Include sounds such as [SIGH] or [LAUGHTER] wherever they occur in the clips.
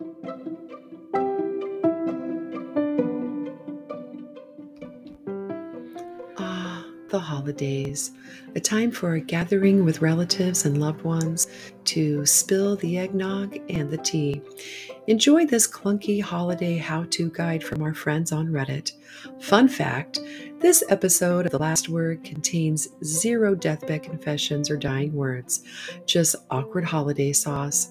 Ah, the holidays, a time for a gathering with relatives and loved ones to spill the eggnog and the tea. Enjoy this clunky holiday how to guide from our friends on Reddit. Fun fact this episode of The Last Word contains zero deathbed confessions or dying words, just awkward holiday sauce.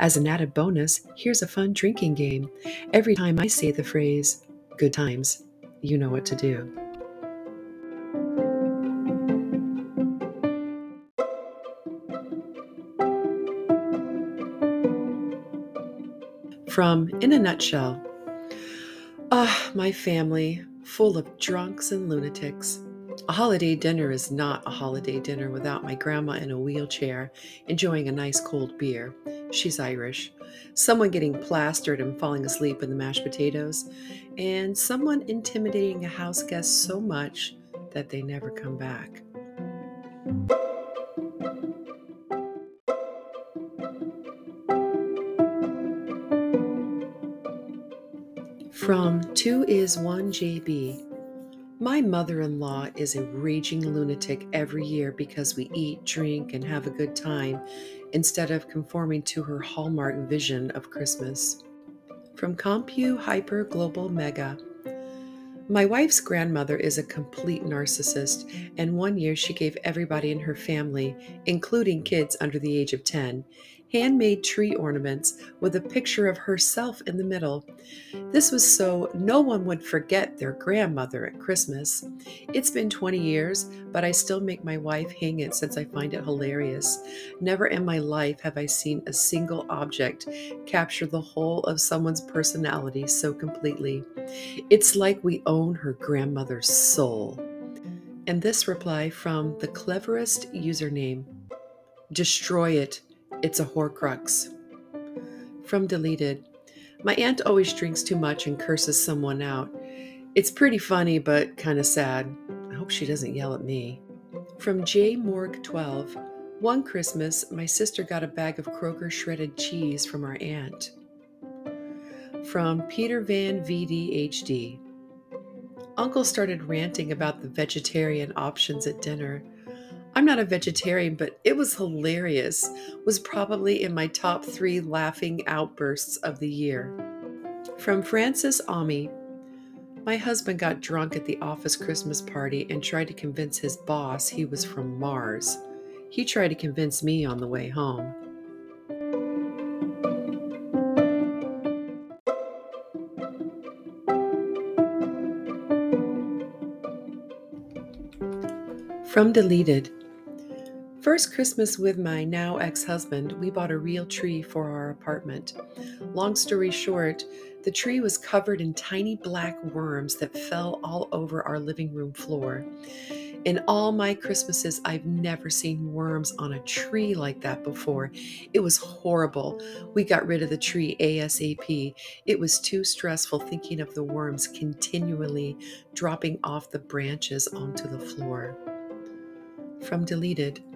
As an added bonus, here's a fun drinking game. Every time I say the phrase, good times, you know what to do. From In a Nutshell Ah, my family, full of drunks and lunatics. A holiday dinner is not a holiday dinner without my grandma in a wheelchair enjoying a nice cold beer. She's Irish. Someone getting plastered and falling asleep in the mashed potatoes, and someone intimidating a house guest so much that they never come back. From 2 is 1 JB. My mother in law is a raging lunatic every year because we eat, drink, and have a good time instead of conforming to her hallmark vision of Christmas. From Compu Hyper Global Mega. My wife's grandmother is a complete narcissist, and one year she gave everybody in her family, including kids under the age of 10, handmade tree ornaments with a picture of herself in the middle. This was so no one would forget their grandmother at Christmas. It's been 20 years, but I still make my wife hang it since I find it hilarious. Never in my life have I seen a single object capture the whole of someone's personality so completely. It's like we own her grandmother's soul. And this reply from the cleverest username Destroy it it's a Horcrux. From Deleted. My aunt always drinks too much and curses someone out. It's pretty funny, but kind of sad. I hope she doesn't yell at me. From J Morg 12. One Christmas, my sister got a bag of Kroger shredded cheese from our aunt. From Peter Van VDHD. Uncle started ranting about the vegetarian options at dinner. I'm not a vegetarian, but it was hilarious. Was probably in my top 3 laughing outbursts of the year. From Francis Ami. My husband got drunk at the office Christmas party and tried to convince his boss he was from Mars. He tried to convince me on the way home. From Deleted First Christmas with my now ex husband, we bought a real tree for our apartment. Long story short, the tree was covered in tiny black worms that fell all over our living room floor. In all my Christmases, I've never seen worms on a tree like that before. It was horrible. We got rid of the tree ASAP. It was too stressful thinking of the worms continually dropping off the branches onto the floor. From Deleted.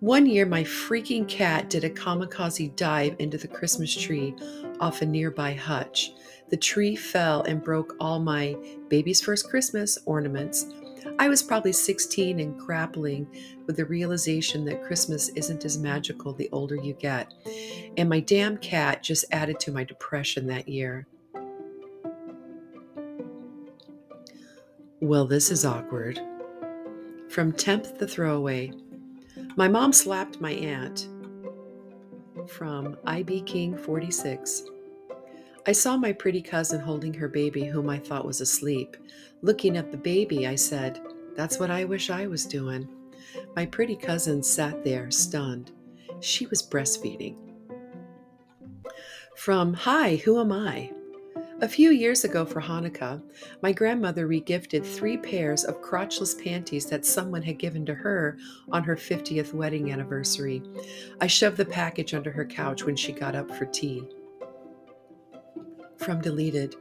One year, my freaking cat did a kamikaze dive into the Christmas tree off a nearby hutch. The tree fell and broke all my baby's first Christmas ornaments. I was probably 16 and grappling with the realization that Christmas isn't as magical the older you get. And my damn cat just added to my depression that year. Well, this is awkward. From Temp the Throwaway. My mom slapped my aunt. From IB King 46. I saw my pretty cousin holding her baby, whom I thought was asleep. Looking at the baby, I said, That's what I wish I was doing. My pretty cousin sat there, stunned. She was breastfeeding. From Hi, Who Am I? A few years ago for Hanukkah, my grandmother regifted three pairs of crotchless panties that someone had given to her on her 50th wedding anniversary. I shoved the package under her couch when she got up for tea. From Deleted.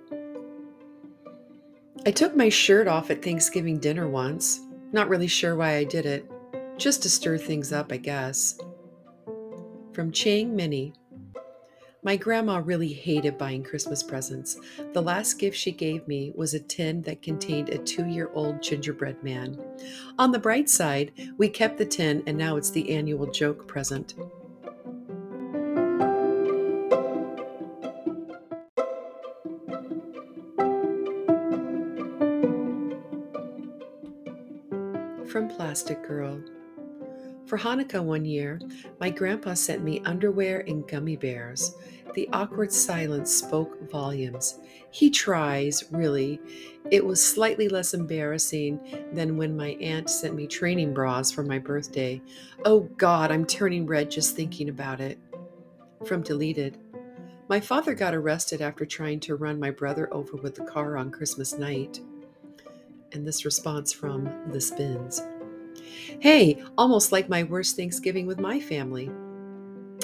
I took my shirt off at Thanksgiving dinner once. Not really sure why I did it. Just to stir things up, I guess. From Chang Mini. My grandma really hated buying Christmas presents. The last gift she gave me was a tin that contained a two year old gingerbread man. On the bright side, we kept the tin and now it's the annual joke present. From Plastic Girl. For Hanukkah one year, my grandpa sent me underwear and gummy bears. The awkward silence spoke volumes. He tries, really. It was slightly less embarrassing than when my aunt sent me training bras for my birthday. Oh God, I'm turning red just thinking about it. From Deleted. My father got arrested after trying to run my brother over with the car on Christmas night. And this response from The Spins. Hey, almost like my worst Thanksgiving with my family.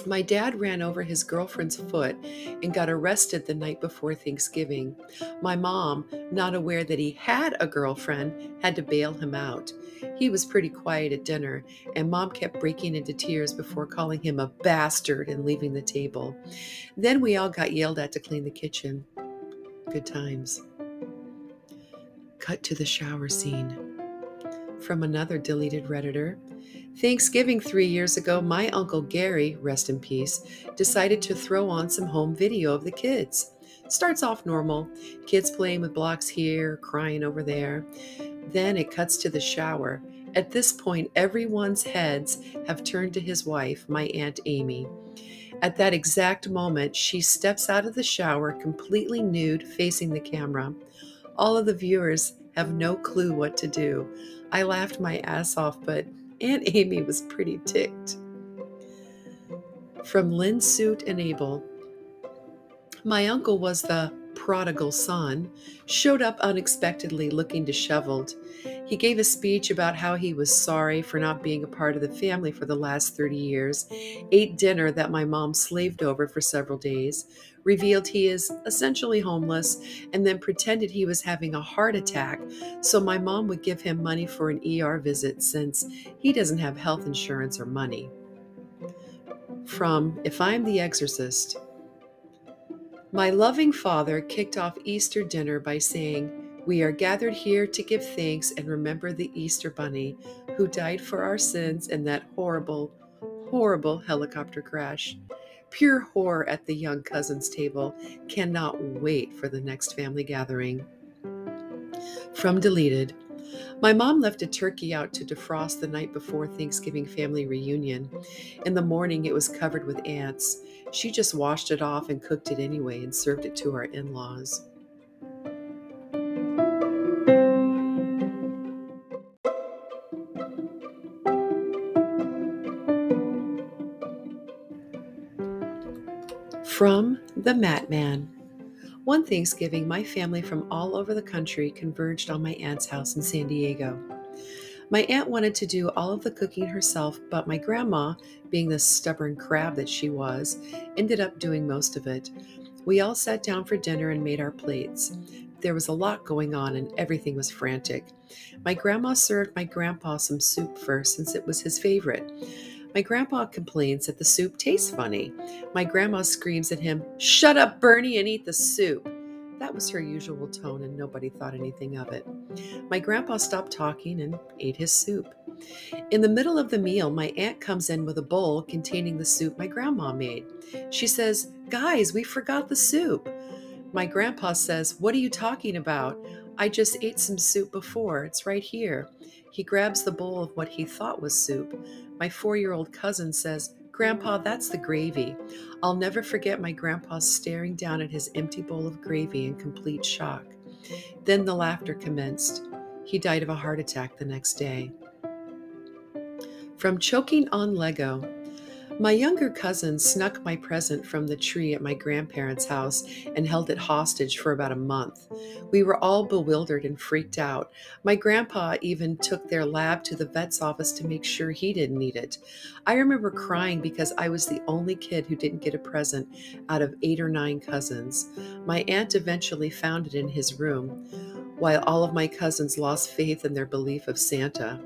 My dad ran over his girlfriend's foot and got arrested the night before Thanksgiving. My mom, not aware that he had a girlfriend, had to bail him out. He was pretty quiet at dinner, and mom kept breaking into tears before calling him a bastard and leaving the table. Then we all got yelled at to clean the kitchen. Good times. Cut to the shower scene. From another deleted Redditor. Thanksgiving three years ago, my Uncle Gary, rest in peace, decided to throw on some home video of the kids. Starts off normal kids playing with blocks here, crying over there. Then it cuts to the shower. At this point, everyone's heads have turned to his wife, my Aunt Amy. At that exact moment, she steps out of the shower completely nude, facing the camera. All of the viewers have no clue what to do. I laughed my ass off, but Aunt Amy was pretty ticked. From Lynn Suit and Abel. My uncle was the prodigal son, showed up unexpectedly looking disheveled. He gave a speech about how he was sorry for not being a part of the family for the last 30 years, ate dinner that my mom slaved over for several days, revealed he is essentially homeless, and then pretended he was having a heart attack so my mom would give him money for an ER visit since he doesn't have health insurance or money. From If I'm the Exorcist, my loving father kicked off Easter dinner by saying, We are gathered here to give thanks and remember the Easter Bunny who died for our sins in that horrible, horrible helicopter crash. Pure horror at the young cousin's table. Cannot wait for the next family gathering. From Deleted. My mom left a turkey out to defrost the night before Thanksgiving family reunion. In the morning, it was covered with ants. She just washed it off and cooked it anyway and served it to our in laws. From the Mat Man. One Thanksgiving, my family from all over the country converged on my aunt's house in San Diego. My aunt wanted to do all of the cooking herself, but my grandma, being the stubborn crab that she was, ended up doing most of it. We all sat down for dinner and made our plates. There was a lot going on and everything was frantic. My grandma served my grandpa some soup first since it was his favorite. My grandpa complains that the soup tastes funny. My grandma screams at him, Shut up, Bernie, and eat the soup. That was her usual tone, and nobody thought anything of it. My grandpa stopped talking and ate his soup. In the middle of the meal, my aunt comes in with a bowl containing the soup my grandma made. She says, Guys, we forgot the soup. My grandpa says, What are you talking about? I just ate some soup before. It's right here. He grabs the bowl of what he thought was soup. My four year old cousin says, Grandpa, that's the gravy. I'll never forget my grandpa staring down at his empty bowl of gravy in complete shock. Then the laughter commenced. He died of a heart attack the next day. From choking on Lego, my younger cousin snuck my present from the tree at my grandparents' house and held it hostage for about a month. We were all bewildered and freaked out. My grandpa even took their lab to the vet's office to make sure he didn't need it. I remember crying because I was the only kid who didn't get a present out of eight or nine cousins. My aunt eventually found it in his room, while all of my cousins lost faith in their belief of Santa.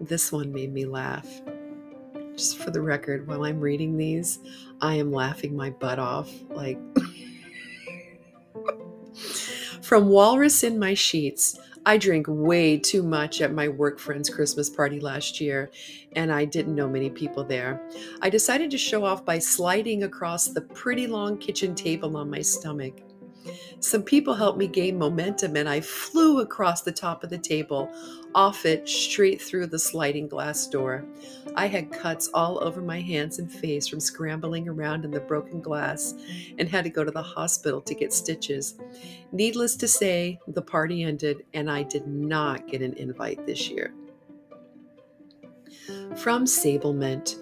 This one made me laugh just for the record, while I'm reading these, I am laughing my butt off. Like, [LAUGHS] from Walrus in My Sheets, I drank way too much at my work friend's Christmas party last year, and I didn't know many people there. I decided to show off by sliding across the pretty long kitchen table on my stomach. Some people helped me gain momentum, and I flew across the top of the table, off it, straight through the sliding glass door. I had cuts all over my hands and face from scrambling around in the broken glass and had to go to the hospital to get stitches. Needless to say, the party ended, and I did not get an invite this year. From Sablement.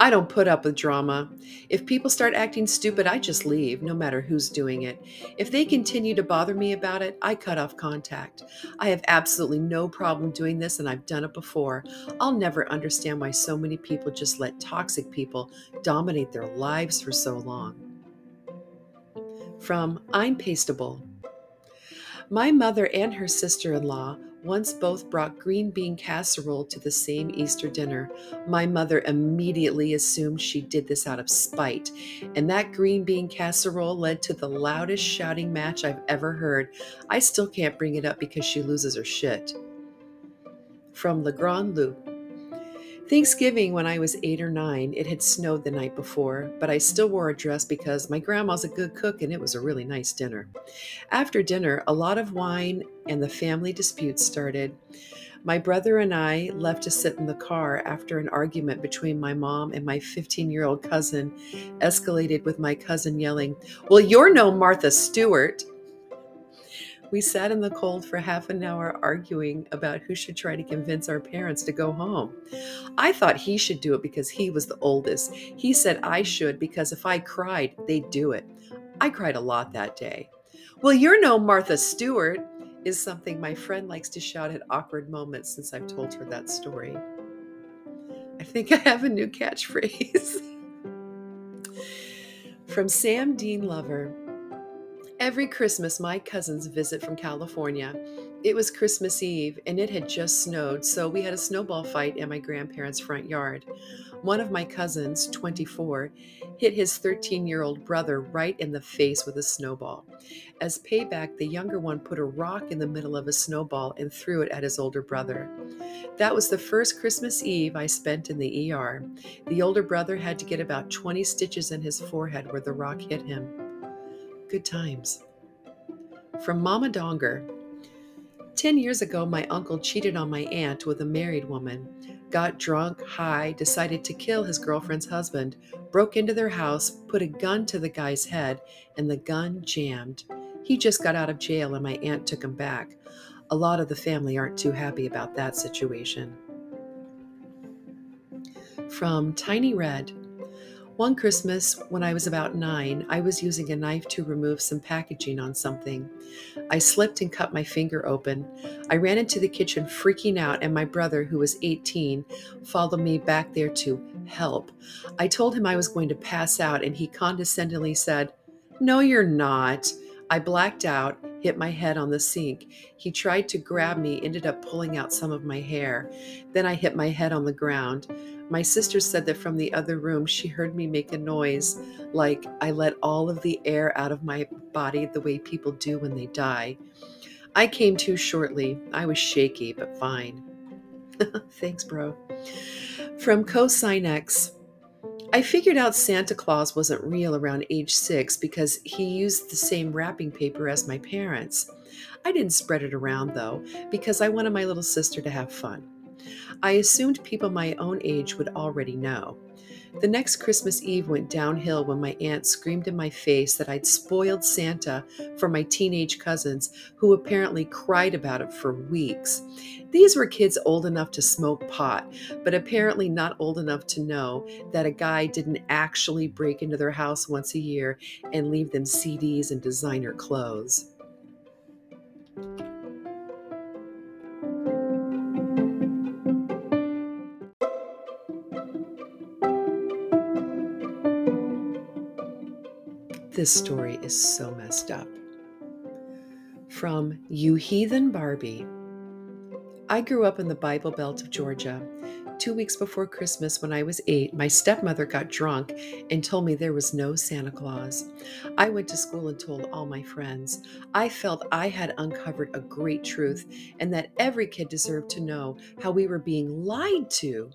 I don't put up with drama. If people start acting stupid, I just leave, no matter who's doing it. If they continue to bother me about it, I cut off contact. I have absolutely no problem doing this, and I've done it before. I'll never understand why so many people just let toxic people dominate their lives for so long. From I'm Pastable. My mother and her sister in law once both brought green bean casserole to the same Easter dinner. My mother immediately assumed she did this out of spite, and that green bean casserole led to the loudest shouting match I've ever heard. I still can't bring it up because she loses her shit. From Le Grand Loup. Thanksgiving, when I was eight or nine, it had snowed the night before, but I still wore a dress because my grandma's a good cook and it was a really nice dinner. After dinner, a lot of wine and the family disputes started. My brother and I left to sit in the car after an argument between my mom and my 15 year old cousin escalated with my cousin yelling, Well, you're no Martha Stewart. We sat in the cold for half an hour arguing about who should try to convince our parents to go home. I thought he should do it because he was the oldest. He said I should because if I cried, they'd do it. I cried a lot that day. Well, you're no Martha Stewart, is something my friend likes to shout at awkward moments since I've told her that story. I think I have a new catchphrase. [LAUGHS] From Sam Dean Lover. Every Christmas, my cousins visit from California. It was Christmas Eve, and it had just snowed, so we had a snowball fight in my grandparents' front yard. One of my cousins, 24, hit his 13 year old brother right in the face with a snowball. As payback, the younger one put a rock in the middle of a snowball and threw it at his older brother. That was the first Christmas Eve I spent in the ER. The older brother had to get about 20 stitches in his forehead where the rock hit him. Good times. From Mama Donger. Ten years ago, my uncle cheated on my aunt with a married woman, got drunk, high, decided to kill his girlfriend's husband, broke into their house, put a gun to the guy's head, and the gun jammed. He just got out of jail and my aunt took him back. A lot of the family aren't too happy about that situation. From Tiny Red. One Christmas, when I was about nine, I was using a knife to remove some packaging on something. I slipped and cut my finger open. I ran into the kitchen freaking out, and my brother, who was 18, followed me back there to help. I told him I was going to pass out, and he condescendingly said, No, you're not. I blacked out, hit my head on the sink. He tried to grab me, ended up pulling out some of my hair. Then I hit my head on the ground. My sister said that from the other room she heard me make a noise like I let all of the air out of my body the way people do when they die. I came to shortly. I was shaky, but fine. [LAUGHS] Thanks, bro. From Cosinex. I figured out Santa Claus wasn't real around age six because he used the same wrapping paper as my parents. I didn't spread it around though because I wanted my little sister to have fun. I assumed people my own age would already know. The next Christmas Eve went downhill when my aunt screamed in my face that I'd spoiled Santa for my teenage cousins, who apparently cried about it for weeks. These were kids old enough to smoke pot, but apparently not old enough to know that a guy didn't actually break into their house once a year and leave them CDs and designer clothes. This story is so messed up. From You Heathen Barbie. I grew up in the Bible Belt of Georgia. Two weeks before Christmas, when I was eight, my stepmother got drunk and told me there was no Santa Claus. I went to school and told all my friends. I felt I had uncovered a great truth and that every kid deserved to know how we were being lied to.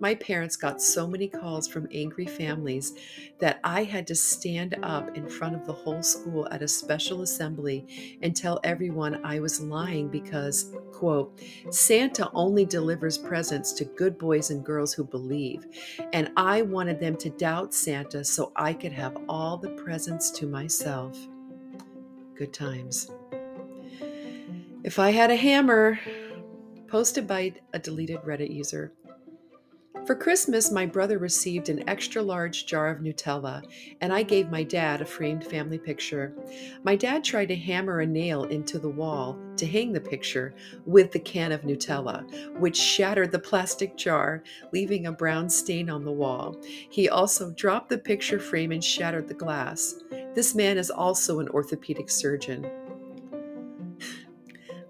My parents got so many calls from angry families that I had to stand up in front of the whole school at a special assembly and tell everyone I was lying because, quote, Santa only delivers presents to good boys and girls who believe, and I wanted them to doubt Santa so I could have all the presents to myself. Good times. If I had a hammer, posted by a deleted Reddit user. For Christmas, my brother received an extra large jar of Nutella, and I gave my dad a framed family picture. My dad tried to hammer a nail into the wall to hang the picture with the can of Nutella, which shattered the plastic jar, leaving a brown stain on the wall. He also dropped the picture frame and shattered the glass. This man is also an orthopedic surgeon.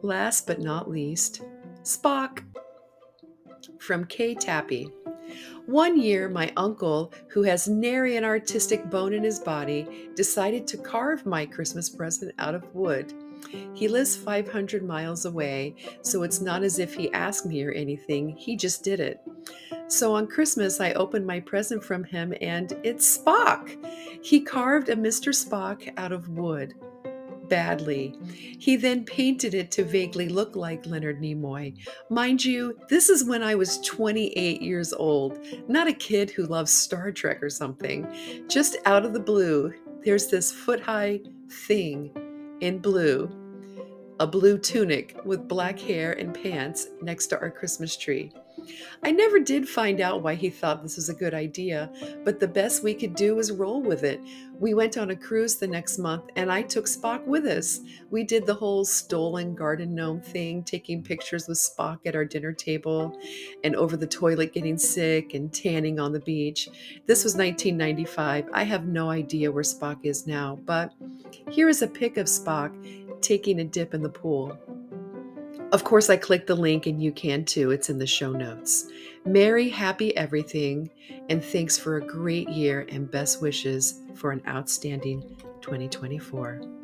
Last but not least, Spock from K. Tappy. One year, my uncle, who has nary an artistic bone in his body, decided to carve my Christmas present out of wood. He lives 500 miles away, so it's not as if he asked me or anything, he just did it. So on Christmas, I opened my present from him, and it's Spock. He carved a Mr. Spock out of wood badly. He then painted it to vaguely look like Leonard Nimoy. Mind you, this is when I was 28 years old, not a kid who loves Star Trek or something. Just out of the blue, there's this foot high thing in blue, a blue tunic with black hair and pants next to our Christmas tree. I never did find out why he thought this was a good idea, but the best we could do was roll with it. We went on a cruise the next month and I took Spock with us. We did the whole stolen garden gnome thing, taking pictures with Spock at our dinner table and over the toilet getting sick and tanning on the beach. This was 1995. I have no idea where Spock is now, but here is a pic of Spock taking a dip in the pool. Of course, I clicked the link and you can too. It's in the show notes. Merry, happy everything, and thanks for a great year and best wishes for an outstanding 2024.